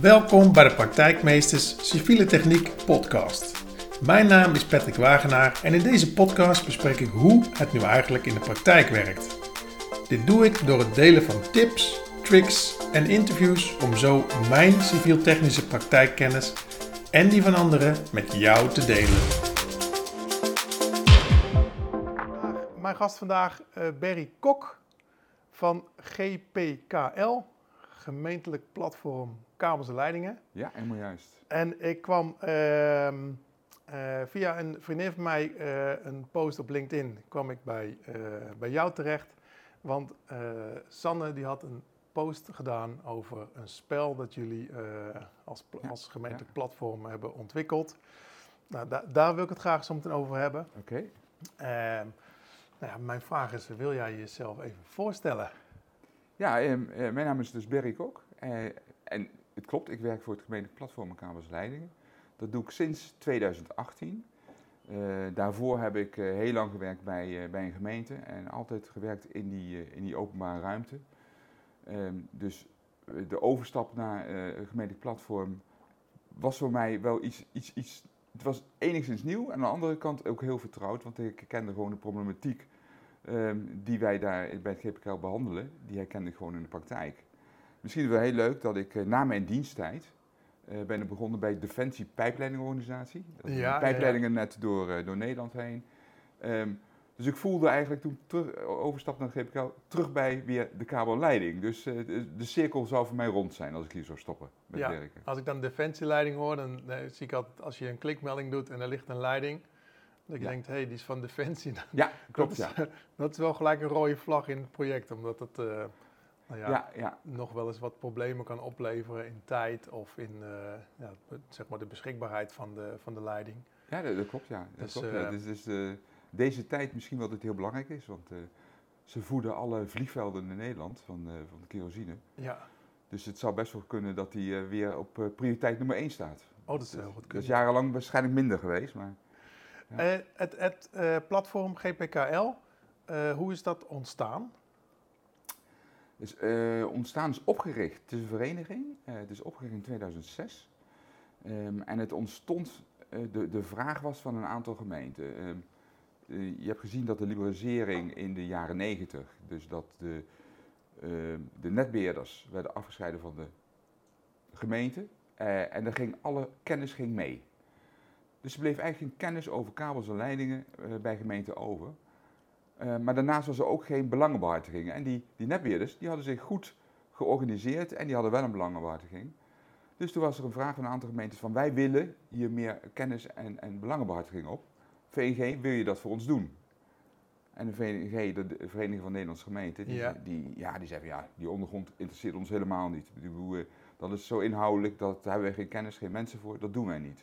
Welkom bij de Praktijkmeesters Civiele Techniek podcast. Mijn naam is Patrick Wagenaar en in deze podcast bespreek ik hoe het nu eigenlijk in de praktijk werkt. Dit doe ik door het delen van tips, tricks en interviews om zo mijn civiel-technische praktijkkennis en die van anderen met jou te delen. Mijn gast vandaag uh, Berry Kok van GPKL, gemeentelijk platform kabels en leidingen. Ja, helemaal juist. En ik kwam ehm, eh, via een vriendin van mij, eh, een post op LinkedIn, kwam ik bij, bij jou terecht. Want Sanne die had een post gedaan over een spel dat jullie als, als gemeentelijk platform hebben ontwikkeld. Nou, daar wil ik het graag zo meteen over hebben. Oké. Ehm, nou ja, mijn vraag is, wil jij jezelf even voorstellen? Ja, ehm, eh, mijn naam is dus Berry Kok. Eh, en het klopt, ik werk voor het gemeentelijk platform Kabels Leidingen. Dat doe ik sinds 2018. Eh, daarvoor heb ik uh, heel lang gewerkt bij, uh, bij een gemeente en altijd gewerkt in die, in die openbare ruimte. Ehm, dus de overstap naar een gemeentelijk platform was voor mij wel iets, iets, iets. Het was enigszins nieuw en aan de andere kant ook heel vertrouwd, want ik kende gewoon de problematiek Ehm, die wij daar bij het GPKL behandelen, die herkende ik gewoon in de praktijk. Misschien wel heel leuk dat ik uh, na mijn diensttijd uh, ben begonnen bij Defensie Pijpleidingorganisatie. Dat is ja, pijpleidingen net door, uh, door Nederland heen. Um, dus ik voelde eigenlijk toen terug, overstap naar het GPKL terug bij weer de kabelleiding. Dus de, de, cirkel zou voor mij rond zijn als ik hier zou stoppen met ja, werken. Als ik dan defensieleiding hoor, dan zie ik altijd als je een klikmelding doet en er ligt een leiding dat je denkt, hé, hey, die is van Defensie. Ja, klopt. dat, is, ja. dat is wel gelijk een rode vlag in het project, omdat het uh, nou ja, ja, nog wel eens wat problemen kan opleveren in tijd of in uh, ja, zeg maar de beschikbaarheid van de, van de leiding. Ja, dat, dat klopt, ja. Dat dus, klopt, ja. Dus, dus uh, deze tijd misschien wel dat het heel belangrijk is, want ze voeden alle vliegvelden in Nederland van, van de kerosine. Ja. Dus het zou best wel kunnen dat die weer op prioriteit nummer 1 staat. Oh, dat is heel goed Dat is jarenlang waarschijnlijk minder geweest, maar... Het, het platform GPKL, hoe is dat ontstaan? Dus, ontstaan is opgericht. Het is vereniging. het is opgericht in 2006. Um, en het ontstond, de, de vraag was van een aantal gemeenten. Um, je hebt gezien dat de liberalisering in de jaren 90, dus dat de, ehm, de netbeheerders werden afgescheiden van de gemeente. en er ging alle kennis ging mee. Dus er bleef eigenlijk geen kennis over kabels en leidingen uh, bij gemeenten over. Uh, maar daarnaast was er ook geen belangenbehartiging. En die, die netbeheerders die hadden zich goed georganiseerd en die hadden wel een belangenbehartiging. Dus toen was er een vraag van een aantal gemeentes van wij willen hier meer kennis en, en belangenbehartiging op. VNG, wil je dat voor ons doen? En de VNG, de Vereniging van Nederlandse Gemeenten, die, ja. Die, ja, die zei van ja, die ondergrond interesseert ons helemaal niet. Dat is zo inhoudelijk, dat, daar hebben we geen kennis, geen mensen voor, dat doen wij niet.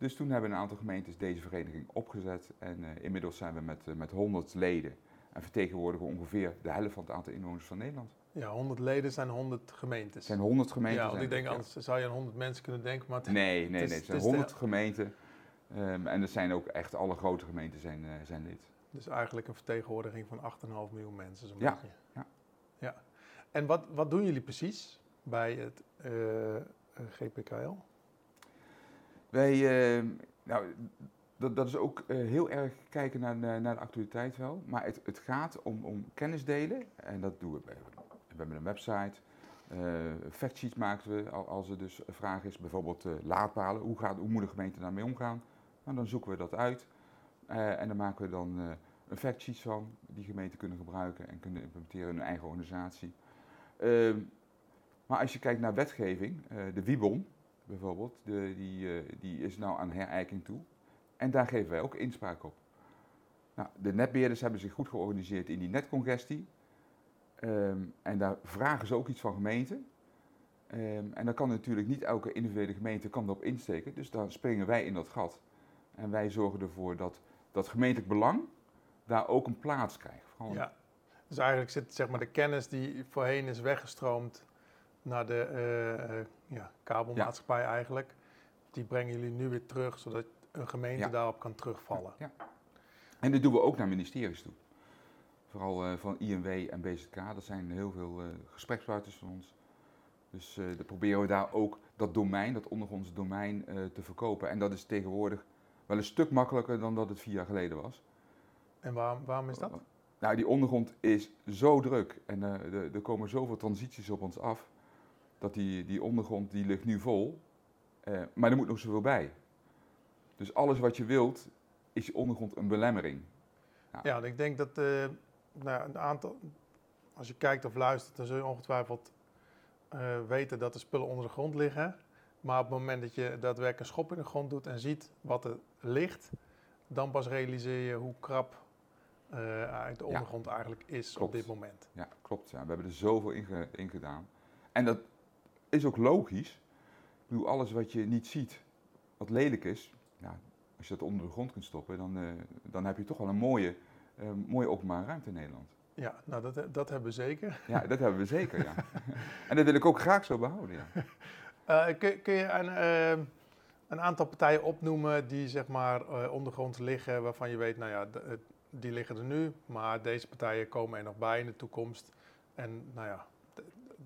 Dus toen hebben een aantal gemeentes deze vereniging opgezet en uh, inmiddels zijn we met, uh, met 100 leden en vertegenwoordigen ongeveer de helft van het aantal inwoners van Nederland. Ja, 100 leden zijn 100 gemeentes. Zijn 100 gemeenten. Ja, want ik denk anders zou je aan 100 mensen kunnen denken, maar het, Nee, nee, nee, het zijn 100 de... gemeenten um, en er zijn ook echt alle grote gemeenten zijn, uh, zijn lid. Dus eigenlijk een vertegenwoordiging van 8,5 miljoen mensen zo'n ja, beetje. Ja. ja. En wat, wat doen jullie precies bij het GPKL? Wij, uh, nou, dat, dat is ook uh, heel erg kijken naar, naar de actualiteit wel. Maar het, het gaat om, om kennis delen. En dat doen we. We hebben een website. Uh, factsheets maken we als er dus een vraag is. Bijvoorbeeld laadpalen. Hoe, gaat, hoe moet de gemeente daarmee omgaan? Nou, dan zoeken we dat uit. en dan maken we dan een factsheet van. Die gemeenten kunnen gebruiken en kunnen implementeren in hun eigen organisatie. Ehm, maar als je kijkt naar wetgeving, de WIBON, bijvoorbeeld, die, uh, die is nou aan herijking toe. En daar geven wij ook inspraak op. Nou, de netbeheerders hebben zich goed georganiseerd in die netcongestie. Um, en daar vragen ze ook iets van gemeenten. Um, en dan kan natuurlijk niet elke individuele gemeente kan erop insteken. Dus dan springen wij in dat gat. En wij zorgen ervoor dat dat gemeentelijk belang daar ook een plaats krijgt. Ja, dus eigenlijk zit zeg maar, de kennis die voorheen is weggestroomd naar de uh, ja, kabelmaatschappij eigenlijk. Die brengen jullie nu weer terug, zodat een gemeente daarop kan terugvallen. Ja. En dit doen we ook naar ministeries toe. Vooral uh, van INW en BZK, dat zijn heel veel uh, gesprekspartners van ons. Dus uh, dan proberen we daar ook dat domein, dat ondergrondse domein, te verkopen. En dat is tegenwoordig wel een stuk makkelijker dan dat het vier jaar geleden was. En waarom, waarom is dat? Nou, die ondergrond is zo druk en uh, er komen zoveel transities op ons af, dat die, die ondergrond die ligt nu vol, maar er moet nog zoveel bij. Dus alles wat je wilt, is je ondergrond een belemmering. Nou. Ja, ik denk dat nou, een aantal, als je kijkt of luistert, dan zul je ongetwijfeld uh, weten dat er spullen onder de grond liggen. Maar op het moment dat je daadwerkelijk een schop in de grond doet en ziet wat er ligt, dan pas realiseer je hoe krap uh, de ondergrond eigenlijk is op dit moment. Ja, klopt. Ja. We hebben er zoveel in, in, gedaan. En dat is ook logisch. Ik bedoel, alles wat je niet ziet, wat lelijk is, als je dat onder de grond kunt stoppen, dan, uh, dan heb je toch wel een mooie, mooie openbare ruimte in Nederland. Ja, nou dat, dat hebben we zeker. Ja, dat hebben we zeker, ja. en dat wil ik ook graag zo behouden, ja. Uh, kun, kun, je een, een, aantal partijen opnoemen die zeg maar ondergrond liggen, waarvan je weet, nou ja, die liggen er nu, maar deze partijen komen er nog bij in de toekomst. En nou ja,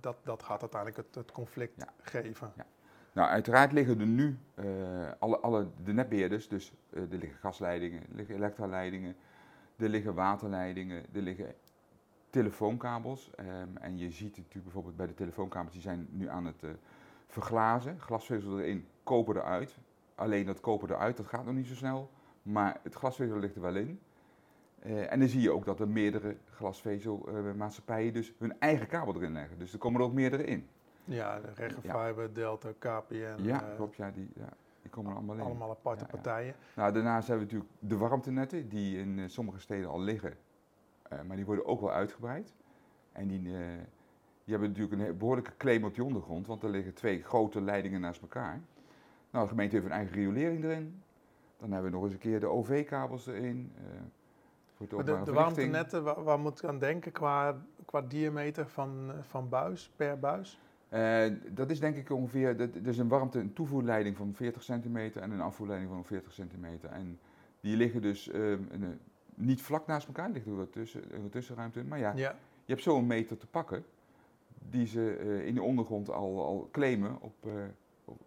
dat, dat gaat uiteindelijk het, het conflict ja. geven. Ja. Nou, uiteraard liggen er nu alle, alle de netbeheerders, dus er liggen gasleidingen, er liggen elektraleidingen, er liggen waterleidingen, er liggen telefoonkabels. Um, en je ziet natuurlijk bijvoorbeeld bij de telefoonkabels, die zijn nu aan het uh, verglazen. Glasvezel erin, koper eruit. Alleen dat koper eruit, dat gaat nog niet zo snel. Maar het glasvezel ligt er wel in. Uh, en dan zie je ook dat er meerdere glasvezelmaatschappijen uh, dus hun eigen kabel erin leggen. Dus er komen er ook meerdere in. Ja, de Regenfiber, ja. Delta, KPN. Ja, klopt. Ja, die, ja, die komen er allemaal in. Allemaal aparte ja, partijen. Nou, daarnaast hebben we natuurlijk de warmtenetten, die in sommige steden al liggen. Eh, maar die worden ook wel uitgebreid. En die, die hebben natuurlijk een behoorlijke claim op die ondergrond, want er liggen twee grote leidingen naast elkaar. Nou, de gemeente heeft een eigen riolering erin. Dan hebben we nog eens een keer de OV-kabels erin. De, warmtenetten, waar, waar, moet ik aan denken qua, qua diameter van, van buis, per buis? Uh, dat is denk ik ongeveer, dat, er is een warmte, een toevoerleiding van 40 centimeter en een afvoerleiding van 40 centimeter. En die liggen dus uh, een, niet vlak naast elkaar, ligt er wat tussen, een tussenruimte in. Maar ja, ja, je hebt zo'n meter te pakken die ze uh, in de ondergrond al, al claimen op, op,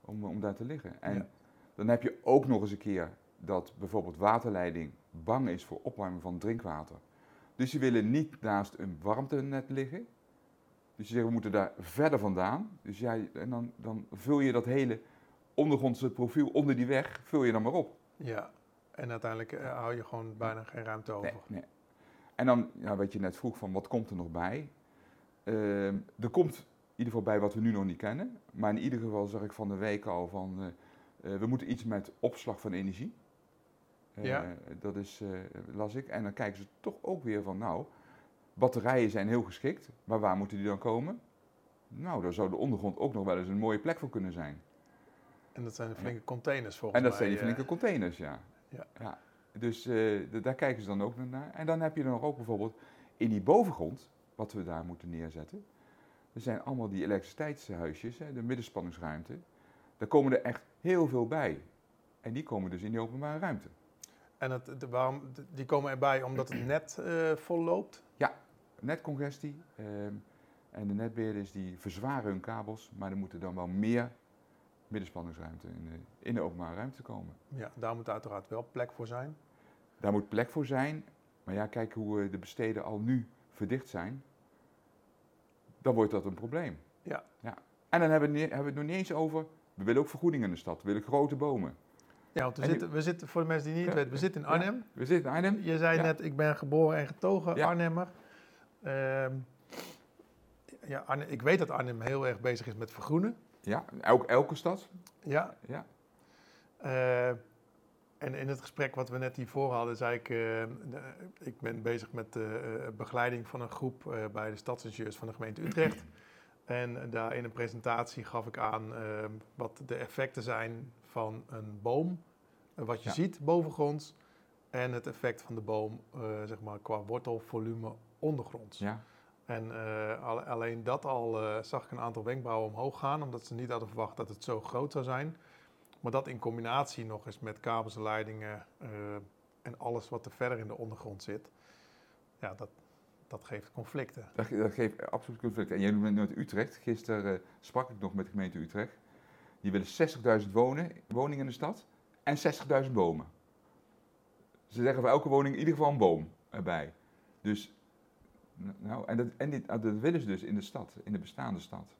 om, om daar te liggen. En dan heb je ook nog eens een keer dat bijvoorbeeld waterleiding bang is voor opwarming van drinkwater. Dus ze willen niet naast een warmtenet liggen. Dus ze zeggen we moeten daar verder vandaan. Dus jij, en dan, dan vul je dat hele ondergrondse profiel onder die weg, vul je dan maar op. Ja, en uiteindelijk uh, hou je gewoon bijna geen ruimte over. Nee, En dan, ja, wat je net vroeg, van wat komt er nog bij? Uh, er komt in ieder geval bij wat we nu nog niet kennen. Maar in ieder geval zag ik van de week al van, uh, we moeten iets met opslag van energie. Ja. Dat is, las ik. En dan kijken ze toch ook weer van, nou, batterijen zijn heel geschikt. Maar waar moeten die dan komen? Nou, daar zou de ondergrond ook nog wel eens een mooie plek voor kunnen zijn. En dat zijn de flinke containers volgens mij. En dat zijn die flinke containers, ja. Ja. ja. Dus uh, daar kijken ze dan ook naar. En dan heb je nog ook bijvoorbeeld in die bovengrond, wat we daar moeten neerzetten. Er zijn allemaal die elektriciteitshuisjes, hè, de middenspanningsruimte. Daar komen er echt heel veel bij. En die komen dus in die openbare ruimte. En het, de, waarom, die komen erbij omdat het net uh, vol loopt? Ja, netcongestie. Uh, en de netbeheerders die verzwaren hun kabels, maar er moeten dan wel meer middenspanningsruimte in de, in de openbare ruimte komen. Ja, daar moet uiteraard wel plek voor zijn. Daar moet plek voor zijn. Maar ja, kijk hoe de besteden al nu verdicht zijn. Dan wordt dat een probleem. Ja. ja. En dan hebben we, hebben we het nog niet eens over. We willen ook vergoedingen in de stad. We willen grote bomen. Ja, want we, zitten, we zitten, voor de mensen die niet weten, we zitten in Arnhem. we zitten in Arnhem. Je zei net, ik ben geboren en getogen Arnhemmer. Uh, ja, Arnhem, ik weet dat Arnhem heel erg bezig is met vergroenen. Ja, elke, elke stad. Ja. ja. Uh, en in het gesprek wat we net hiervoor hadden, zei ik, uh, ik ben bezig met de uh, begeleiding van een groep bij de stadsingenieurs van de gemeente Utrecht. En daar in een presentatie gaf ik aan wat de effecten zijn van een boom, wat je ja. ziet bovengronds, en het effect van de boom, zeg maar, qua wortelvolume ondergronds. Ja. En uh, alleen dat al zag ik een aantal wenkbrauwen omhoog gaan, omdat ze niet hadden verwacht dat het zo groot zou zijn. Maar dat in combinatie nog eens met kabels en leidingen en alles wat er verder in de ondergrond zit, ja, dat, dat geeft conflicten. Dat, ge- dat geeft absoluut conflict. En jij noemt net Utrecht. Gisteren eh, sprak ik nog met de gemeente Utrecht. Die willen 60.000 wonen, woningen in de stad en 60.000 bomen. Ze zeggen voor elke woning in ieder geval een boom erbij. Dus, nou, en, dat, en dit, ah, dat willen ze dus in de stad, in de bestaande stad.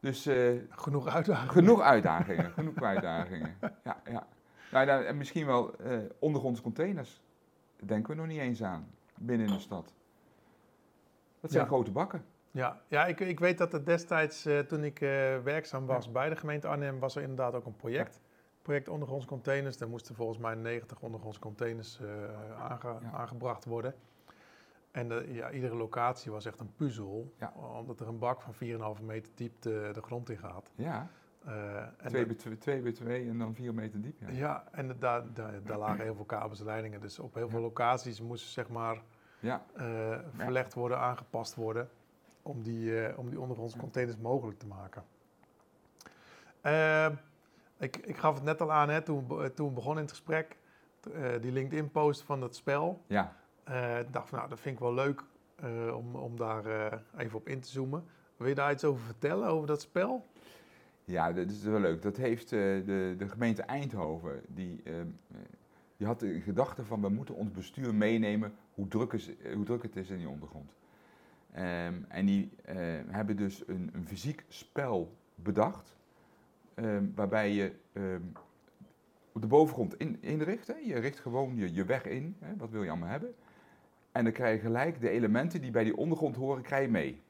Dus eh, Genoeg uitdagingen. genoeg uitdagingen, genoeg uitdagingen. Ja, ja. Nou, nou, en misschien wel eh ondergrondse containers. Daar denken we nog niet eens aan, binnen in de stad. Dat zijn Ja. grote bakken. Ja, ja ik, ik weet dat er destijds, eh, toen ik eh, werkzaam was bij de gemeente Arnhem, was er inderdaad ook een project. Project ondergronds containers. Daar moesten volgens mij 90 ondergronds containers eh, aange- Ja. aangebracht worden. En de, ja, iedere locatie was echt een puzzel, Ja. omdat er een bak van 4,5 meter diepte de grond in gaat. Ja, Eh, en 2 de- bij 2 twee bij twee en dan 4 meter diep. Ja. ja, en de- daar, daar, daar lagen heel veel kabels en leidingen. Dus op heel veel locaties moesten zeg maar ja. verlegd worden, aangepast worden. Om die, eh, om die ondergronds containers mogelijk te maken. Eh, ik, ik gaf het net al aan hè, toen, we- toen we begonnen in het gesprek. eh, die LinkedIn-post van het spel. ja. Eh, ik dacht van nou, dat vind ik wel leuk eh, om, om daar eh, even op in te zoomen. Wil je daar iets over vertellen, over dat spel? Ja, dat is wel leuk. Dat heeft eh, de, de gemeente Eindhoven, die, ehm, eh, die had de gedachte van we moeten ons bestuur meenemen hoe druk, is, eh, hoe druk het is in die ondergrond. Ehm, en die eh, hebben dus een, een fysiek spel bedacht, ehm, waarbij je ehm, op de bovengrond in, inricht. Hè. Je richt gewoon je, je weg in, hè. wat wil je allemaal hebben. En dan krijg je gelijk de elementen die bij die ondergrond horen, krijg je mee.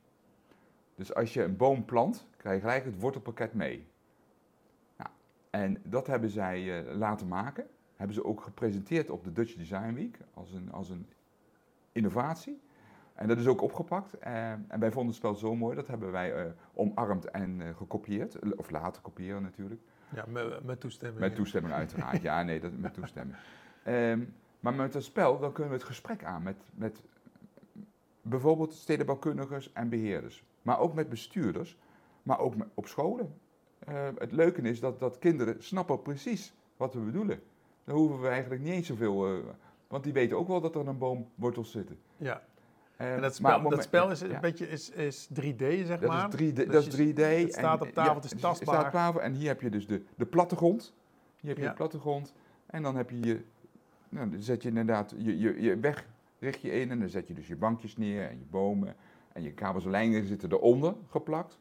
Dus als je een boom plant, krijg je gelijk het wortelpakket mee. Nou, en dat hebben zij eh, laten maken. Hebben ze ook gepresenteerd op de Dutch Design Week als een, als een innovatie. En dat is ook opgepakt. Eh, en wij vonden het spel zo mooi, dat hebben wij eh, omarmd en eh, gekopieerd. Of laten kopiëren natuurlijk. Ja, met, met toestemming. Met toestemming uiteraard. Ja, nee, dat, met toestemming. Ehm, maar met dat spel, dan kunnen we het gesprek aan met, met bijvoorbeeld stedenbouwkundigers en beheerders. Maar ook met bestuurders, maar ook met- op scholen. Eh, het leuke is dat, dat kinderen snappen precies wat we bedoelen. Dan hoeven we eigenlijk niet eens zoveel... want die weten ook wel dat er een boomwortels zitten. Ja, en dat spel, het dat spel is een ja. beetje is, is 3D, zeg Dat maar. is 3D. Dus dat is je- 3D het staat en- op tafel, het is het tastbaar. staat op tafel en hier heb je dus de, de plattegrond. Hier heb je Ja. de plattegrond. En dan heb je je, nou, dan zet je inderdaad je, je, je weg, richt je in en dan zet je dus je bankjes neer en je bomen. En je kabels en lijnen zitten eronder geplakt.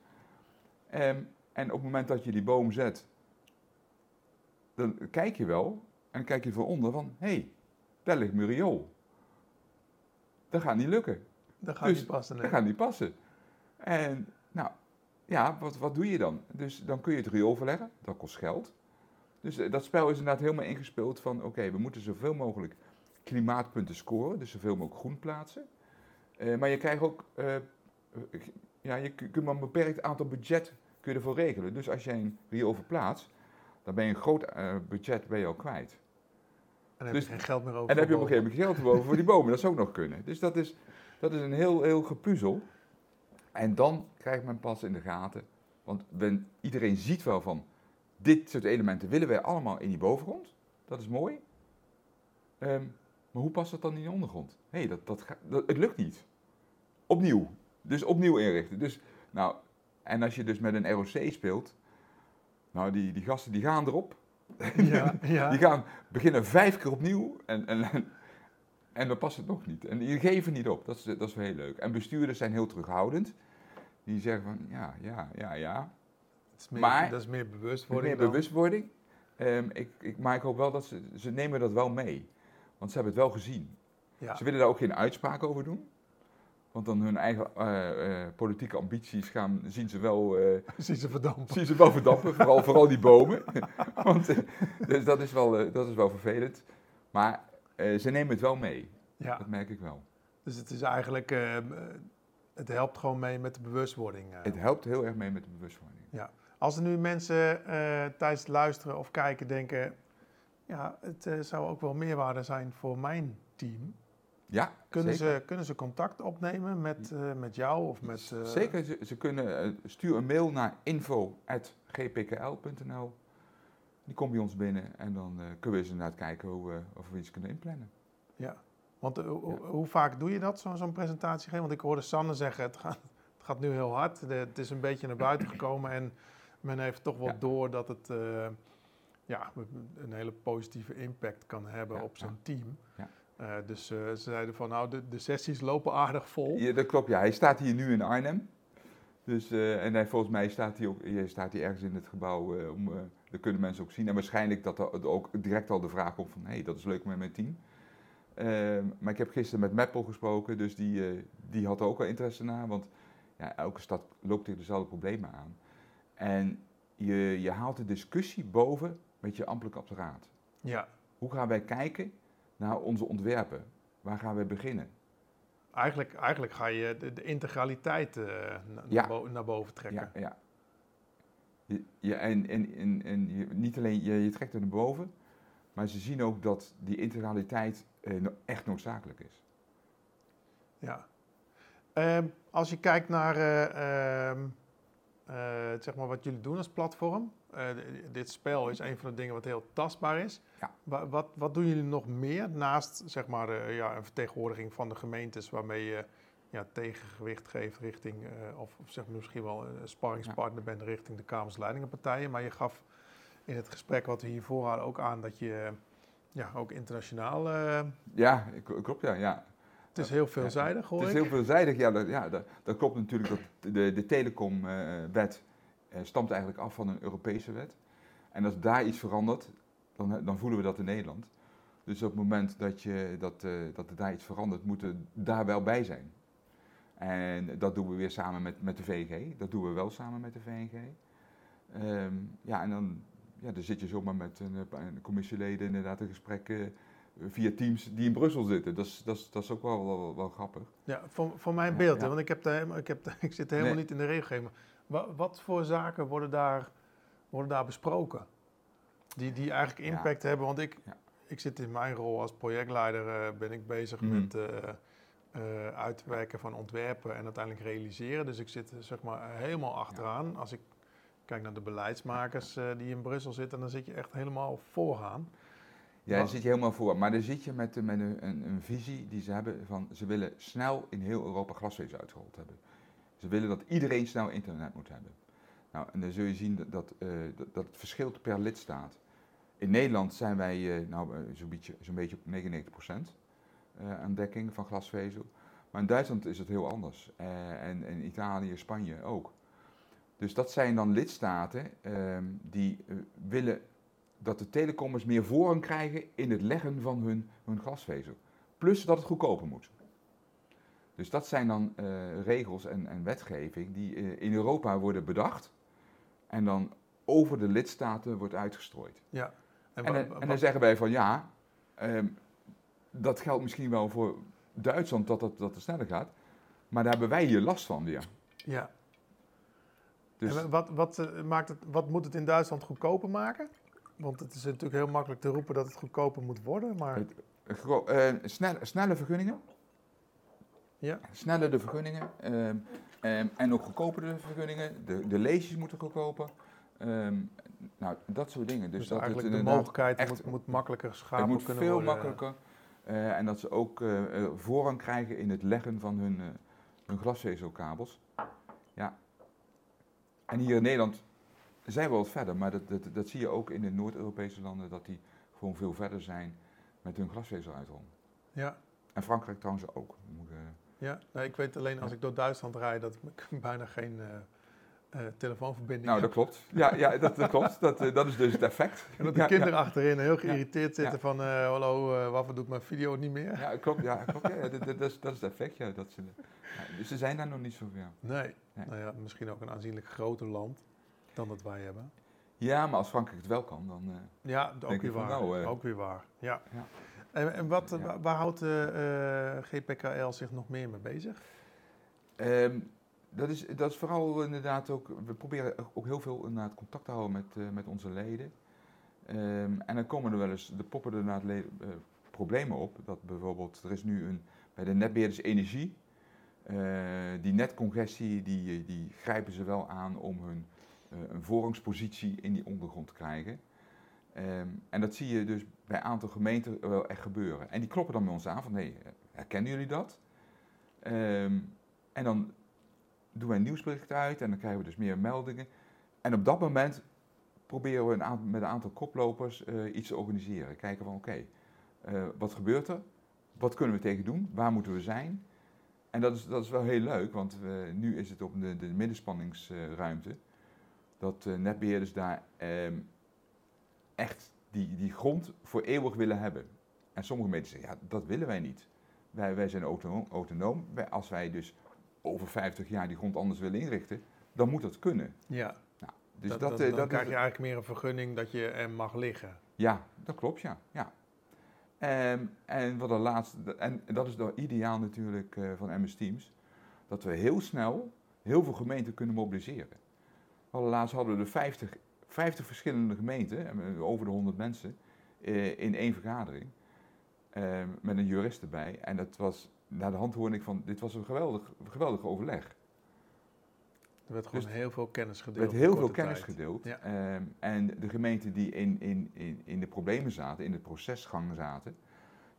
Ehm, en op het moment dat je die boom zet, dan kijk je wel en dan kijk je van onder van, hé, hey, daar ligt riool. Dat gaat niet lukken. Dat gaat Dus niet passen. Dat nee. gaat niet passen. En nou, ja, wat, wat doe je dan? Dus dan kun je het riool verleggen, dat kost geld. Dus eh, dat spel is inderdaad helemaal ingespeeld van, oké, we moeten zoveel mogelijk klimaatpunten scoren, dus zoveel mogelijk groen plaatsen. Eh, maar je krijgt ook, eh, ja, je kunt maar een beperkt aantal budget kun je ervoor regelen. Dus als jij een riool verplaatst, dan ben je een groot budget ben je al kwijt. En dan heb Dus- je geen geld meer over. En dan heb je op een gegeven moment geld over voor die bomen. Dat zou ook nog kunnen. Dus dat is, dat is een heel, heel gepuzzel. En dan krijgt men pas in de gaten. Want men, iedereen ziet wel van, dit soort elementen willen wij allemaal in die bovengrond. Dat is mooi. Ehm, maar hoe past dat dan in de ondergrond? Hé, dat, dat, het lukt niet. Opnieuw. Dus opnieuw inrichten. Dus, nou, en als je dus met een ROC speelt, nou, die, die gasten die gaan erop. Ja, ja. Die gaan beginnen vijf keer opnieuw en, en, en dan past het nog niet. En die geven niet op. Dat is, dat is wel heel leuk. En bestuurders zijn heel terughoudend. Die zeggen van, ja, ja, ja, ja. Dat is meer, Maar- dat is meer bewustwording. meer dan. bewustwording. Ehm, ik, ik, maar ik hoop wel dat ze, ze nemen dat wel mee. Want ze hebben het wel gezien. Ja. Ze willen daar ook geen uitspraak over doen. Want dan hun eigen eh, eh, politieke ambities gaan, zien ze wel... eh, Zie ze verdampen. Zie ze wel verdampen, vooral, vooral die bomen. Want, dus dat is, wel, dat is wel vervelend. Maar ze nemen het wel mee, Ja, dat merk ik wel. dus het is eigenlijk, eh, eh, het helpt gewoon mee met de bewustwording. eh. Het helpt heel erg mee met de bewustwording. Als er nu mensen eh, tijdens het luisteren of kijken denken, ja, het eh, zou ook wel meerwaarde zijn voor mijn team. Ja, Kunnen, zeker. ze, kunnen ze contact opnemen met, eh, met jou of met... eh, Zeker, ze, ze kunnen, eh, stuur een mail naar info.gpkl.nl. Die komt bij ons binnen en dan eh, kunnen we eens inderdaad kijken hoe we, of we iets kunnen inplannen. Ja. Want eh, hoe- vaak doe je dat, zo- zo'n presentatie geven? Want ik hoorde Sanne zeggen, het gaat, het gaat nu heel hard. De- het is een beetje naar buiten gekomen en men heeft toch wel Ja. door dat het eh, ja, een hele positieve impact kan hebben Ja, op zijn team. Ja. Dus ze zeiden van, nou, de, de sessies lopen aardig vol. Ja, dat klopt. Ja, hij staat hier nu in Arnhem. Dus, en hij, volgens mij staat hij, ook, hij staat hij ergens in het gebouw. om, dat kunnen mensen ook zien. En waarschijnlijk dat er ook direct al de vraag komt van... hé, hey, dat is leuk met mijn team. Ehm, maar ik heb gisteren met Meppel gesproken. Dus die, eh, die had er ook wel interesse naar. Want ja, elke stad loopt tegen dezelfde problemen aan. En je, je haalt de discussie boven met je ambtelijk apparaat. Ja, Hoe gaan wij kijken naar onze ontwerpen? Waar gaan wij beginnen? eigenlijk, eigenlijk ga je de, de integraliteit eh, Ja. naar boven trekken. Ja, ja. Je, je, en en, en, en je, niet alleen je, je trekt er naar boven, maar ze zien ook dat die integraliteit eh, echt noodzakelijk is. Ja. Ehm, als je kijkt naar eh, ehm, eh, zeg maar wat jullie doen als platform. eh, dit spel is een van de dingen wat heel tastbaar is. Ja. Wa- wat, wat doen jullie nog meer naast zeg maar, ja, een vertegenwoordiging van de gemeentes waarmee je ja, tegengewicht geeft richting, eh, of, of zeg maar misschien wel een sparringspartner bent richting de Kamers leidingenpartijen. Maar je gaf in het gesprek wat we hiervoor hadden ook aan dat je ja, ook internationaal, eh, Ja, klopt ja. ja. het is heel veelzijdig hoor Het is heel veelzijdig. Ja, dat, ja, dat, dat klopt natuurlijk. Dat de, de telecomwet eh, stamt eigenlijk af van een Europese wet. En als daar iets verandert, dan, dan voelen we dat in Nederland. Dus op het moment dat, je, dat, dat er daar iets verandert, moeten we daar wel bij zijn. En dat doen we weer samen met, met de VNG. Dat doen we wel samen met de VNG. Ehm, ja, en dan, ja, dan zit je zomaar met een, een commissieleden inderdaad een gesprek eh, via Teams die in Brussel zitten. Dat is, dat is, dat is ook wel, wel, wel grappig. Ja, voor, voor mijn beeld, ja. want ik, heb daar ik, heb, daar- ik zit helemaal Nee. niet in de regelgeving. Wat, wat voor zaken worden daar, worden daar besproken? Die, die eigenlijk Ja. impact hebben, want ik, ik zit in mijn rol als projectleider, eh, ben ik bezig Mhm. met eh, eh, uitwerken van ontwerpen en uiteindelijk realiseren. Dus ik zit zeg maar helemaal achteraan. Als ik kijk naar de beleidsmakers eh, die in Brussel zitten, dan zit je echt helemaal vooraan. Ja, daar Wat- zit je helemaal voor. Maar dan zit je met, eh, met een, een, een visie die ze hebben van ze willen snel in heel Europa glasvezel uitgerold hebben. Ze willen dat iedereen snel internet moet hebben. Nou, en dan zul je zien dat, dat, dat, dat het verschilt per lidstaat. In Nederland zijn wij nou, zo'n beetje, zo'n beetje op 99% eh, aan dekking van glasvezel. Maar in Duitsland is het heel anders. Eh, en in Italië, Spanje ook. Dus dat zijn dan lidstaten ehm, die eh, willen dat de telecommers meer voorrang krijgen in het leggen van hun, hun glasvezel. Plus dat het goedkoper moet. Dus dat zijn dan eh, regels en, en wetgeving die eh, in Europa worden bedacht en dan over de lidstaten wordt uitgestrooid. Ja. En, en dan zeggen wij van ja, ehm, dat geldt misschien wel voor Duitsland dat het, dat het sneller gaat, maar daar hebben wij hier last van weer. ja. Dus, En wat, wat, eh, maakt het, wat moet het in Duitsland goedkoper maken? Want het is natuurlijk heel makkelijk te roepen dat het goedkoper moet worden, maar Het- gro- eh, snelle, snelle vergunningen. Ja. Sneller de vergunningen. ehm, ehm, en ook goedkoper de vergunningen. De, de leesjes moeten goedkoper. Ehm, nou, dat soort dingen. Dus, dus, dat het eigenlijk de inderdaad mogelijkheid echt- moet, moet makkelijker Het schakeld moet kunnen veel worden. makkelijker. Eh, en dat ze ook eh, voorrang krijgen in het leggen van hun, hun glasvezelkabels. Ja. En hier in Nederland zijn we wat verder, maar dat, dat, dat zie je ook in de Noord-Europese landen, dat die gewoon veel verder zijn met hun glasvezeluitrol. Ja, En Frankrijk trouwens ook. Moet, ja. Nee, ik weet alleen als Ja. ik door Duitsland rijd dat ik bijna geen eh, telefoonverbinding nou, dat klopt. Ja, ja dat, dat klopt. Dat, eh, dat is dus het effect. En dat de Ja, kinderen achterin heel geïrriteerd Ja. zitten van eh, hallo, waarvoor doet mijn video niet meer? Ja, klopt. Ja, klopt ja, dat, dat, dat is, dat is het effect. Ja, dat ze, dus ze zijn daar nog niet zo ja. Nee. Nee. Nou ja, misschien ook een aanzienlijk groter land dan dat wij hebben. ja, maar als Frankrijk het wel kan, dan... Ja, ook weer waar. nou, ook weer waar. Ja. Ja. En, en wat, waar, houdt de GPKL zich nog meer mee bezig? Ehm, dat, is, dat is vooral inderdaad ook, we proberen ook heel veel inderdaad contact te houden met, eh, met onze leden. Ehm, en dan komen er wel eens, er poppen er inderdaad eh, problemen op. Dat bijvoorbeeld, er is nu een, bij de netbeheerders energie, eh, die netcongestie, die, die grijpen ze wel aan om hun een voorrangspositie in die ondergrond te krijgen. Ehm, en dat zie je dus bij een aantal gemeenten wel echt gebeuren. En die kloppen dan bij ons aan van, nee, herkennen jullie dat? Ehm, en dan doen wij een nieuwsbericht uit en dan krijgen we dus meer meldingen. En op dat moment proberen we een met een aantal koplopers uh, iets te organiseren. Kijken van oké, eh, wat gebeurt er? Wat kunnen we tegen doen? Waar moeten we zijn? En dat is, dat is wel heel leuk, want we, nu is het op de, de middenspanningsruimte. dat netbeheerders daar ehm, echt die, die grond voor eeuwig willen hebben. En sommige mensen zeggen, ja, dat willen wij niet. Wij, wij zijn autonoom. als wij dus over 50 jaar die grond anders willen inrichten, dan moet dat kunnen. Ja. Nou, dus dat, dat, dan, dan krijg je eigenlijk meer een vergunning dat je er mag liggen. Ja, dat klopt, ja. ja. Ehm, en, wat de laatste, en dat is dan ideaal natuurlijk uh, van MS Teams, dat we heel snel heel veel gemeenten kunnen mobiliseren. Laatst hadden we er 50, 50 verschillende gemeenten, over de 100 mensen, uh, in één vergadering. Uh, met een jurist erbij. En dat was, na de hand hoorde ik van, dit was een geweldig, geweldig overleg. Er werd gewoon dus heel veel kennis gedeeld. Er werd heel veel kennis gedeeld. Ja. Ehm, en de gemeenten die in, in, in, in de problemen zaten, in de procesgang zaten,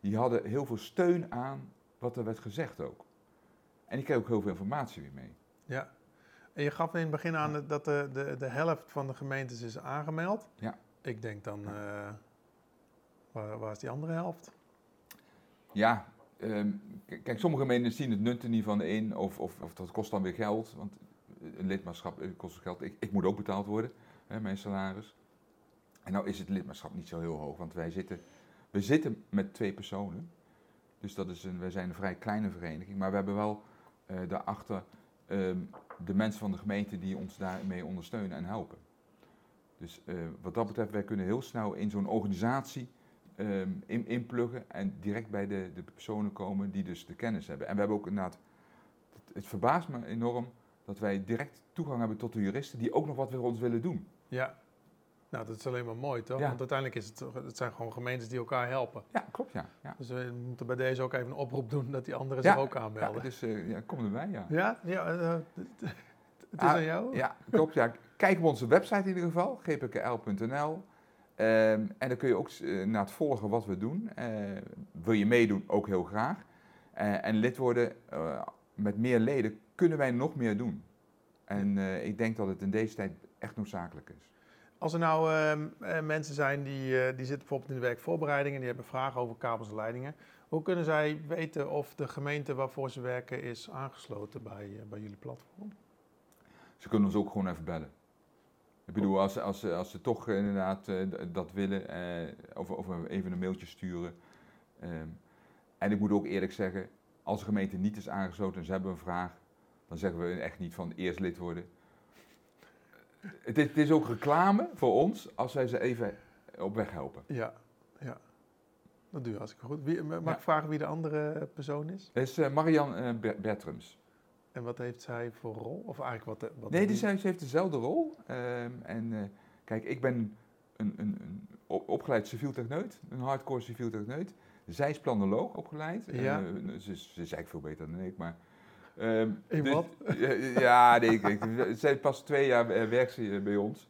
die hadden heel veel steun aan wat er werd gezegd ook. En die kreeg ook heel veel informatie weer mee. Ja. En je gaf in het begin aan dat de, de, de helft van de gemeentes is aangemeld. Ja. Ik denk dan, uh, waar, waar is die andere helft? Ja, ehm, kijk, sommige gemeenten zien het nut er niet van in, of, of, of dat kost dan weer geld. Want een lidmaatschap kost geld. Ik, ik moet ook betaald worden, hè, mijn salaris. En nou is het lidmaatschap niet zo heel hoog, want wij zitten, we zitten met twee personen. Dus dat is een, wij zijn een vrij kleine vereniging, maar we hebben wel uh, daarachter um, de mensen van de gemeente die ons daarmee ondersteunen en helpen. Dus uh, wat dat betreft, wij kunnen heel snel in zo'n organisatie um, in, inpluggen en direct bij de, de personen komen die dus de kennis hebben. En we hebben ook inderdaad, het, het verbaast me enorm dat wij direct toegang hebben tot de juristen die ook nog wat voor ons willen doen. Ja, nou dat is alleen maar mooi toch? Want uiteindelijk is het, het zijn gewoon gemeentes die elkaar helpen. Ja, klopt ja. ja. Dus we moeten bij deze ook even een oproep doen dat die anderen zich ook aanmelden. Ja, dus uh, ja, kom erbij ja. Ja, ja uh, het is ah, aan jou. Ja, klopt ja. Kijk op onze website in ieder geval, gpkl.nl. Ehm, en dan kun je ook uh, naar het volgen wat we doen. wil je meedoen, ook heel graag. en lid worden, met meer leden kunnen wij nog meer doen. En ik denk dat het in deze tijd echt noodzakelijk is. Als er nou uh, mensen zijn die, die zitten bijvoorbeeld in de werkvoorbereiding en die hebben vragen over kabels en leidingen, hoe kunnen zij weten of de gemeente waarvoor ze werken is aangesloten bij, bij jullie platform? Ze kunnen ons ook gewoon even bellen. Ik bedoel, als, als, als ze toch inderdaad dat willen, of, of even een mailtje sturen. Um, en ik moet ook eerlijk zeggen, als de gemeente niet is aangesloten en ze hebben een vraag, dan zeggen we echt niet van eerst lid worden. Het is, het is ook reclame voor ons als wij ze even op weg helpen. Ja, ja. Dat doe je hartstikke goed. Wie, mag ik vragen wie de andere persoon is? Het is uh, Marian uh, Bertrams. En wat heeft zij voor rol? Of eigenlijk wat, wat nee, die, ze heeft dezelfde rol. Um, en uh, kijk, ik ben een, een, een opgeleid civiel techneut, een hardcore civiel techneut. Zij is planoloog opgeleid. Ja. ze, ze is eigenlijk veel beter dan ik, maar Um, In dus, wat? ja, nee, ik, zij pas twee jaar eh, werkt ze eh, bij ons.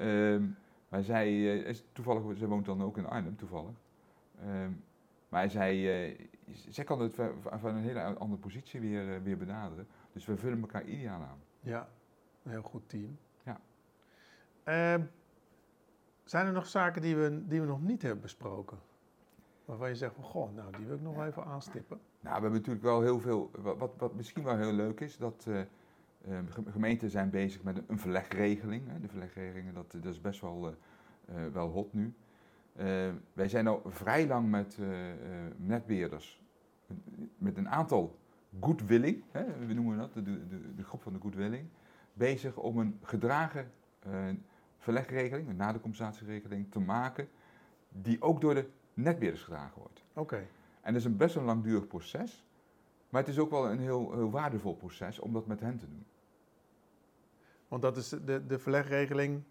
Um, maar zij is toevallig, ze woont dan ook in Arnhem, toevallig. Um, maar zij, uh, zij kan het van een hele andere positie weer, uh, weer benaderen. Dus we vullen elkaar ideaal aan. Ja, een heel goed team. Ja. zijn er nog zaken die we, die we nog niet hebben besproken? Waarvan je zegt van, goh, nou die wil ik nog even aanstippen. Nou, we hebben natuurlijk wel heel veel, wat, wat misschien wel heel leuk is, dat uh, gemeenten zijn bezig met een, verlegregeling. Hè. De verlegregelingen, dat, dat is best wel, uh, wel hot nu. wij zijn al vrij lang met netbeheerders, met een aantal goodwilling, hè, we noemen dat, de, de, de groep van de goodwilling, bezig om een gedragen verlegregeling, een nadecompensatieregeling, te maken, die ook door de netbeheerders gedragen wordt. Oké. En dat is een best een langdurig proces. Maar het is ook wel een heel, heel waardevol proces om dat met hen te doen. Want dat is de, de verlegregeling,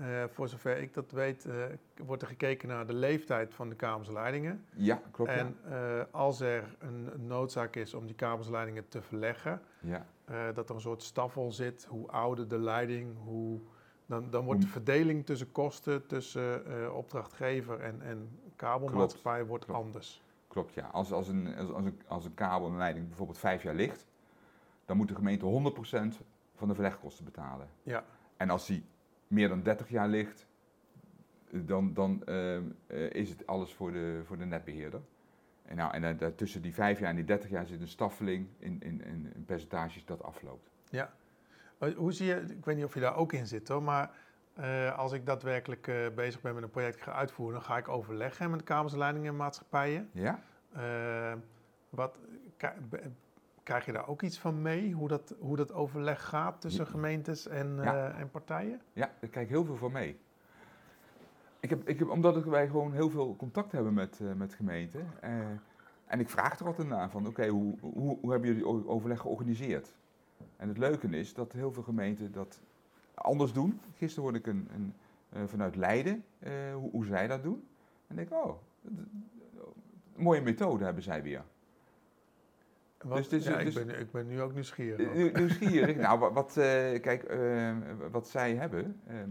uh, voor zover ik dat weet, uh, wordt er gekeken naar de leeftijd van de kabelsleidingen. Ja, klopt. En uh, als er een, noodzaak is om die kabelsleidingen te verleggen, ja. dat er een soort staffel zit, hoe ouder de leiding, hoe Dan, dan wordt de verdeling tussen kosten, tussen eh, opdrachtgever en, en kabelmaatschappij wordt Klopt. anders. Klopt, ja. Als, als, een, als, als een, als een kabel en leiding bijvoorbeeld vijf jaar ligt, dan moet de gemeente 100% van de verlegkosten betalen. Ja, En als die meer dan 30 jaar ligt, dan, dan eh, eh, is het alles voor de, voor de netbeheerder. En, nou, en eh, tussen die vijf jaar en die 30 jaar zit een staffeling in, in, in, in percentages dat afloopt. ja. Eh, Hoe zie je, ik weet niet of je daar ook in zit hoor, maar als ik daadwerkelijk bezig ben met een project ga uitvoeren, dan ga ik overleggen met kabels, leidingen en maatschappijen. Ja? Eh, wat, krijg je daar ook iets van mee, hoe dat, hoe dat overleg gaat tussen gemeentes en, Ja. eh, en partijen? Ja, ik heel veel van mee. Ik heb, ik heb, omdat wij gewoon heel veel contact hebben met, eh, met gemeenten. eh, en ik vraag er altijd naar van, oké, hoe, hoe, hoe hebben jullie overleg georganiseerd? En het leuke is dat heel veel gemeenten dat anders doen. Gisteren hoorde ik een, een, vanuit Leiden hoe, hoe zij dat doen. En ik denk, oh, dat- een mooie methode hebben zij weer. Wat, Dus is- ja, dus- ik, ben, ik ben nu ook nieuwsgierig. Nieuw- Nieuwsgierig. nou, wat, wat, eh, kijk, eh, wat zij hebben. eh, eh,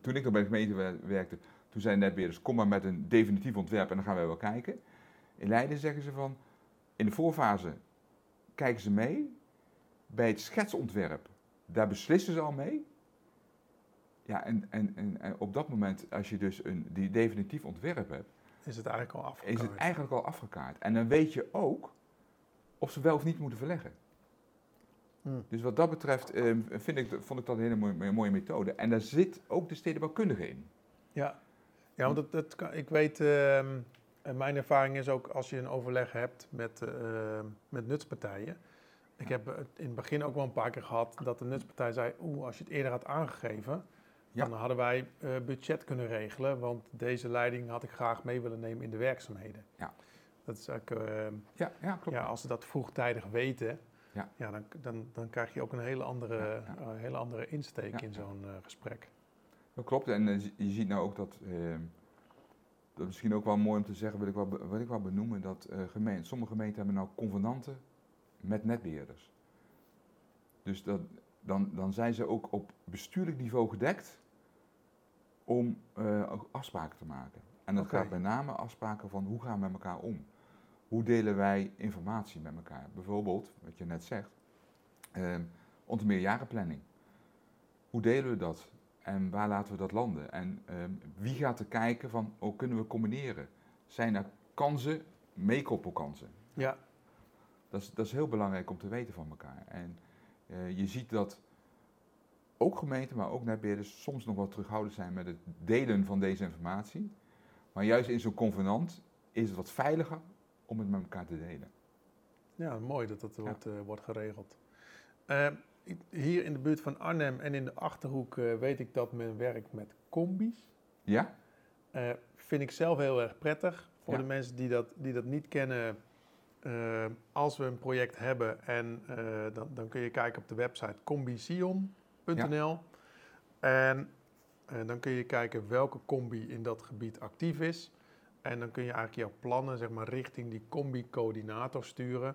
toen ik nog bij de gemeente wer- werkte, toen zei netbeheerders: kom maar met een definitief ontwerp en dan gaan wij wel kijken. In Leiden zeggen ze van: in de voorfase kijken ze mee. Bij het schetsontwerp, daar beslissen ze al mee. Ja, en, en, en, en op dat moment, als je dus een die definitief ontwerp hebt, Is het eigenlijk al afgekaart? is het eigenlijk al afgekaart. En dan weet je ook of ze wel of niet moeten verleggen. Hmm. Dus wat dat betreft eh, vind ik, vond ik dat een hele mooie, mooie methode. En daar zit ook de stedenbouwkundige in. Ja, ja want dat, dat kan, ik weet, ehm, mijn ervaring is ook als je een overleg hebt met, ehm, met nutspartijen. Ik heb in het begin ook wel een paar keer gehad dat de nutspartij zei, oeh, als je het eerder had aangegeven, Ja. dan hadden wij eh, budget kunnen regelen, want deze leiding had ik graag mee willen nemen in de werkzaamheden. Ja. Dat is eigenlijk, ehm, Ja, ja klopt. ja, als ze dat vroegtijdig weten, Ja. ja. dan, dan, dan krijg je ook een hele andere, Ja, ja. eh, hele andere insteek in zo'n eh, gesprek. Dat klopt. En eh, je ziet nou ook dat, eh, dat is misschien ook wel mooi om te zeggen, wil ik wel, wil ik wel benoemen, dat eh gemeenten, sommige gemeenten hebben nou convenanten met netbeheerders. Dus dat, dan, dan zijn ze ook op bestuurlijk niveau gedekt om eh, afspraken te maken. En dat gaat met name afspraken van hoe gaan we met elkaar om? Hoe delen wij informatie met elkaar? Bijvoorbeeld, wat je net zegt, eh, onze meerjarenplanning. Hoe delen we dat? En waar laten we dat landen? En ehm, wie gaat er kijken van, oh, kunnen we combineren? Zijn er kansen, meekoppelkansen? Ja, Dat is, dat is heel belangrijk om te weten van elkaar. En eh, je ziet dat ook gemeenten, maar ook netbeheerders soms nog wat terughoudend zijn met het delen van deze informatie. Maar juist in zo'n convenant is het wat veiliger om het met elkaar te delen. Ja, mooi dat dat Ja. wordt, eh, wordt geregeld. Eh, hier in de buurt van Arnhem en in de Achterhoek eh, weet ik dat men werkt met combi's. Ja? Vind ik zelf heel erg prettig. Voor Ja. de mensen die dat, die dat niet kennen, als we een project hebben en dan, dan kun je kijken op de website combision.nl. En dan kun je kijken welke combi in dat gebied actief is. En dan kun je eigenlijk jouw plannen zeg maar, richting die combi-coördinator sturen.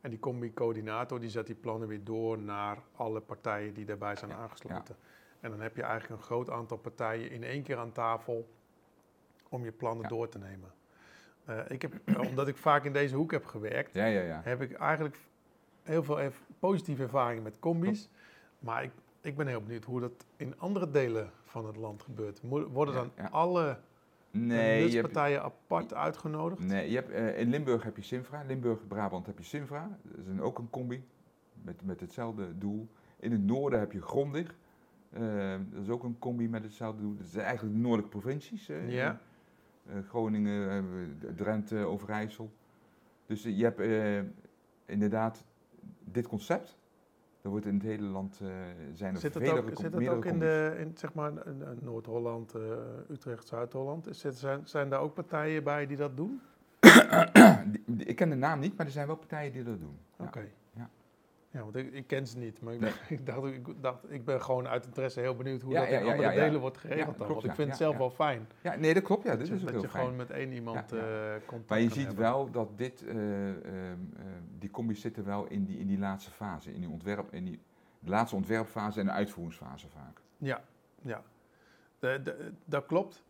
En die combi-coördinator die zet die plannen weer door naar alle partijen die daarbij zijn aangesloten. En dan heb je eigenlijk een groot aantal partijen in één keer aan tafel om je plannen Ja. door te nemen. Eh, ik heb, omdat ik vaak in deze hoek heb gewerkt, Ja, heb ik eigenlijk heel veel erv- positieve ervaringen met combi's. Maar ik, ik ben heel benieuwd hoe dat in andere delen van het land gebeurt. Worden dan alle Nee, je hebt, nutspartijen apart uitgenodigd? nee je hebt, eh, in Limburg heb je Simfra, Limburg-Brabant heb je Simfra. Dat is een, ook een combi met, met hetzelfde doel. In het noorden heb je Grondig. Eh, dat is ook een combi met hetzelfde doel. Dat zijn eigenlijk de noordelijke provincies. Ja. eh, Groningen, eh, Drenthe, Overijssel. Dus je hebt inderdaad dit concept. Dat wordt in het hele land eh, zijn er Zit het ook, zit het ook in, de, in zeg maar, Noord-Holland, eh, Utrecht, Zuid-Holland? Zijn, zijn daar ook partijen bij die dat doen? Ik ken de naam niet, maar er zijn wel partijen die dat doen. Oké. ja. Ja, want ik, ik ken ze niet, maar ik, Nee. ik, dacht, ik, dacht, ik ben gewoon uit interesse heel benieuwd hoe Ja, dat ja, in ja, andere delen wordt geregeld klopt, Want ik vind het zelf wel fijn. Ja, nee, dat klopt. Ja, dat dit je, is ook dat heel je fijn. gewoon met één iemand eh, contact Maar je ziet hebben. wel dat dit, eh, eh, die combis zitten wel in die, in die laatste fase, in die ontwerp, in die de laatste ontwerpfase en de uitvoeringsfase vaak. Ja, ja. De, de, dat klopt.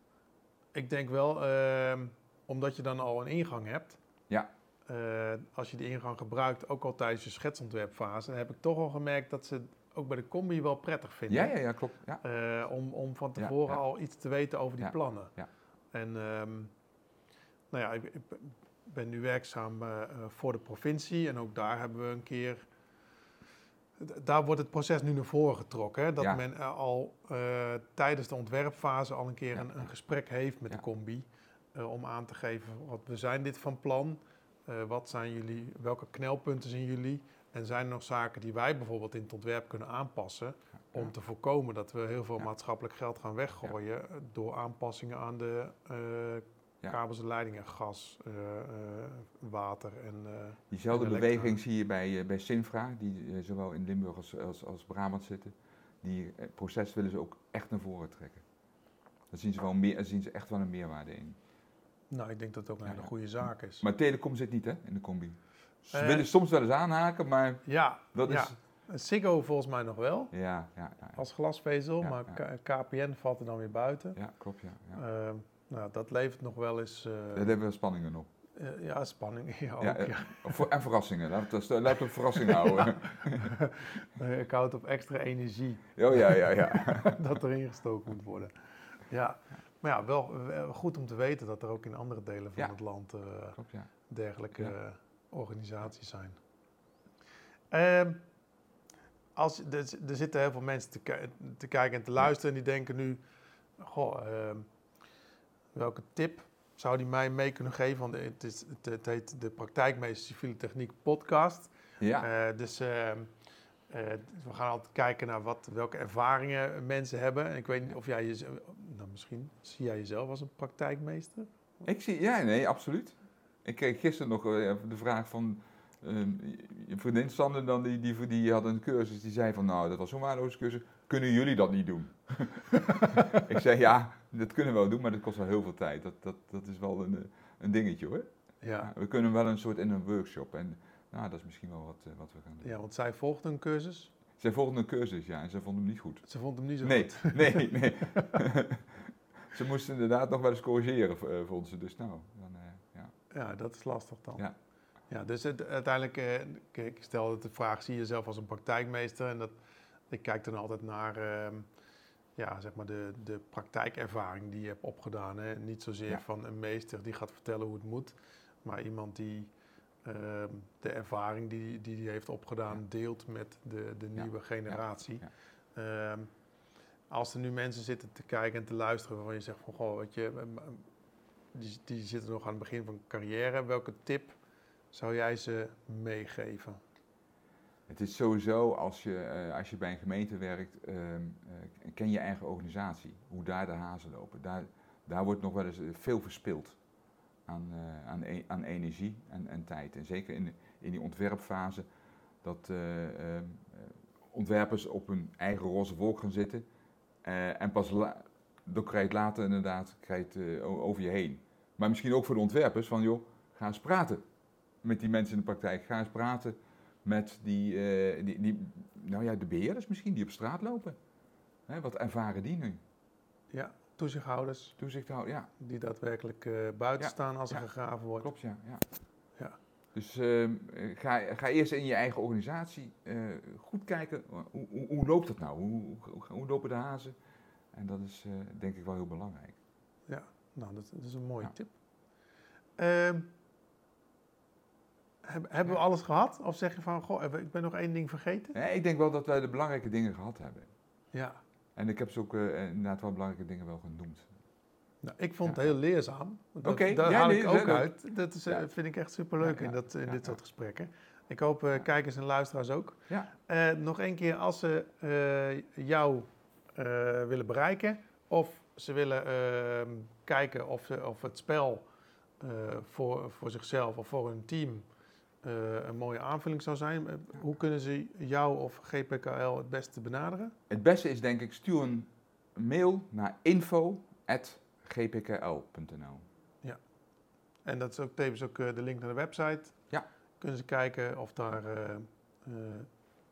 Ik denk wel, ehm, omdat je dan al een ingang hebt. Ja. Eh, als je die ingang gebruikt, ook al tijdens je schetsontwerpfase, heb ik toch al gemerkt dat ze ook bij de combi wel prettig vinden. Ja, ja, ja, klopt. Ja. Eh, om, om van tevoren ja. al iets te weten over die plannen. ja. En ehm, nou ja, ik, ik ben nu werkzaam eh, voor de provincie en ook daar hebben we een keer. Daar wordt het proces nu naar voren getrokken. Hè? Dat men al tijdens de ontwerpfase al een keer een, een gesprek heeft met de combi. om aan te geven, wat, we zijn dit van plan. Eh, wat zijn jullie, welke knelpunten zien jullie? En zijn er nog zaken die wij bijvoorbeeld in het ontwerp kunnen aanpassen? om Ja. te voorkomen dat we heel veel Ja. maatschappelijk geld gaan weggooien eh, door aanpassingen aan de Ja. kabels en leidingen, gas, water en Diezelfde en beweging zie je bij, bij Sinfra, die zowel in Limburg als, als, als Brabant zitten. Die proces willen ze ook echt naar voren trekken. Daar zien ze, wel meer, daar zien ze echt wel een meerwaarde in. Nou, ik denk dat het ook een hele goede zaak is. Maar telecom zit niet hè, in de combi. Ze Eh. willen soms wel eens aanhaken, maar ja, dat is... Ziggo volgens mij nog wel Ja, ja, ja, ja. als glasvezel, maar KPN valt er dan weer buiten. Ja, klopt, ja. ja. Eh, nou, dat levert nog wel eens eh, Daar hebben we spanningen op. eh, ja, spanning. Ja, ook, Ja, En verrassingen. Laten we het op verrassing houden. Ik houd op extra energie Oh ja, ja, ja. dat erin gestoken moet worden. Ja, maar ja, wel, goed om te weten dat er ook in andere delen van Ja. het land eh, Klopt, ja. dergelijke Ja. eh, organisaties zijn. Ehm, als, er, er zitten heel veel mensen te, ki- te kijken en te luisteren en die denken nu, goh, ehm, welke tip zou die mij mee kunnen geven? Want het, is, het, het heet de Praktijkmeester Civiele Techniek podcast. Ja, Eh, dus ehm, eh, we gaan altijd kijken naar wat, welke ervaringen mensen hebben. En ik weet niet of jij je, nou misschien zie jij jezelf als een praktijkmeester? ik zie, ja, nee, absoluut. Ik kreeg gisteren nog eh, de vraag van ehm, je vriendin Sander, dan, die, die, die had een cursus, die zei van nou, dat was zo'n waardeloze cursus, kunnen jullie dat niet doen? ik zei ja, dat kunnen we wel doen, maar dat kost wel heel veel tijd. Dat, dat, dat is wel een, eh, een dingetje hoor. Ja. We kunnen wel een soort in een workshop en nou, dat is misschien wel wat, eh, wat we gaan doen. ja, want zij volgde een cursus. Zij volgde een cursus, ja, en ze vond hem niet goed. Ze vond hem niet zo Nee, goed. nee, nee. ze moesten inderdaad nog wel eens corrigeren, eh, vond ze. Dus nou, dan, eh, ja. Ja, dat is lastig dan. Ja. Ja, dus het, uiteindelijk, eh, ik stel de vraag, zie je jezelf als een praktijkmeester? En dat, ik kijk dan altijd naar ehm, ja, zeg maar de, de praktijkervaring die je hebt opgedaan. Hè? Niet zozeer Ja. van een meester die gaat vertellen hoe het moet, maar iemand die de ervaring die die die heeft opgedaan Ja. deelt met de, de Ja, nieuwe generatie. ja. Ehm, als er nu mensen zitten te kijken en te luisteren waarvan je zegt van, goh, weet je, ehm, die, die zitten nog aan het begin van hun carrière. Welke tip zou jij ze meegeven? Het is sowieso, als je, eh, als je bij een gemeente werkt, ehm, eh, ken je eigen organisatie. Hoe daar de hazen lopen. Daar, daar wordt nog wel eens eh, veel verspild aan, eh, aan, e- aan energie en, en tijd. En zeker in, in die ontwerpfase, dat eh, ehm, eh, ontwerpers op hun eigen roze wolk gaan zitten. en pas dan krijg je het later inderdaad krijg over je heen. Maar misschien ook voor de ontwerpers van, joh, ga eens praten met die mensen in de praktijk. Ga eens praten met die, die, die nou ja, de beheerders misschien, die op straat lopen. Hè, wat ervaren die nu? Ja, toezichthouders Toezichthouder, ja, die daadwerkelijk eh, buiten Ja, staan als er ja. gegraven wordt. klopt ja. ja. Ja. Dus ehm, eh, ga, ga eerst in je eigen organisatie eh, goed kijken, hoe, hoe, hoe loopt het nou? Hoe, hoe, hoe lopen de hazen? En dat is eh, denk ik wel heel belangrijk. Nou, dat, dat is een mooie Ja. tip. Ehm, heb- hebben we alles gehad? Of zeg je van, goh, ik ben nog één ding vergeten? Nee, ik denk wel dat wij de belangrijke dingen gehad hebben. Ja. En ik heb ze ook eh, inderdaad wel belangrijke dingen wel genoemd. Nou, ik vond het heel leerzaam. Oké, daar ja, haal nee, ik ook uit. Dat is, eh, vind ik echt superleuk in, dat, in dit soort gesprekken. Ik hoop eh, kijkers en luisteraars ook. Ja. Nog één keer, als ze jou willen bereiken of ze willen ehm, kijken of, ze, of het spel voor, voor zichzelf of voor hun team een mooie aanvulling zou zijn, eh, hoe kunnen ze jou of GPKL het beste benaderen? Het beste is denk ik, stuur een mail naar info.gpkl.nl. En dat is ook tevens ook eh, de link naar de website. Ja. Kunnen ze kijken of daar. eh, eh,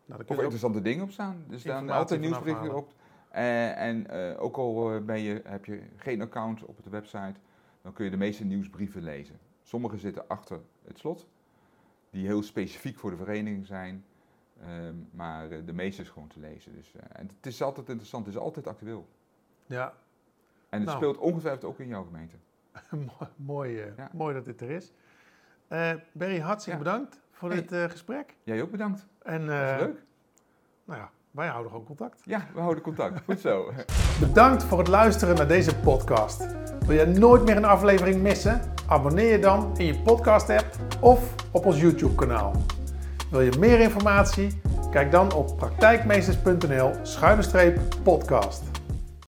nou, dan Of interessante dingen op staan. Staan Informatie altijd nieuwsberichten op. Eh, en eh, ook al eh, ben je, heb je geen account op de website, dan kun je de meeste nieuwsbrieven lezen. Sommige zitten achter het slot, die heel specifiek voor de vereniging zijn. Ehm, maar eh, de meeste is gewoon te lezen. Dus, eh, en het is altijd interessant, het is altijd actueel. Ja, En het Nou. speelt ongetwijfeld ook in jouw gemeente. Mo- mooi, eh, Ja. mooi dat dit er is. Eh Berry, hartstikke Ja. bedankt voor Hey. dit gesprek. Jij ook bedankt. En Dat was leuk. nou ja, wij houden gewoon contact. Ja, we houden contact. Goed zo. Bedankt voor het luisteren naar deze podcast. Wil je nooit meer een aflevering missen? Abonneer je dan in je podcast app of op ons YouTube kanaal. Wil je meer informatie? Kijk dan op praktijkmeesters.nl schuine streep podcast.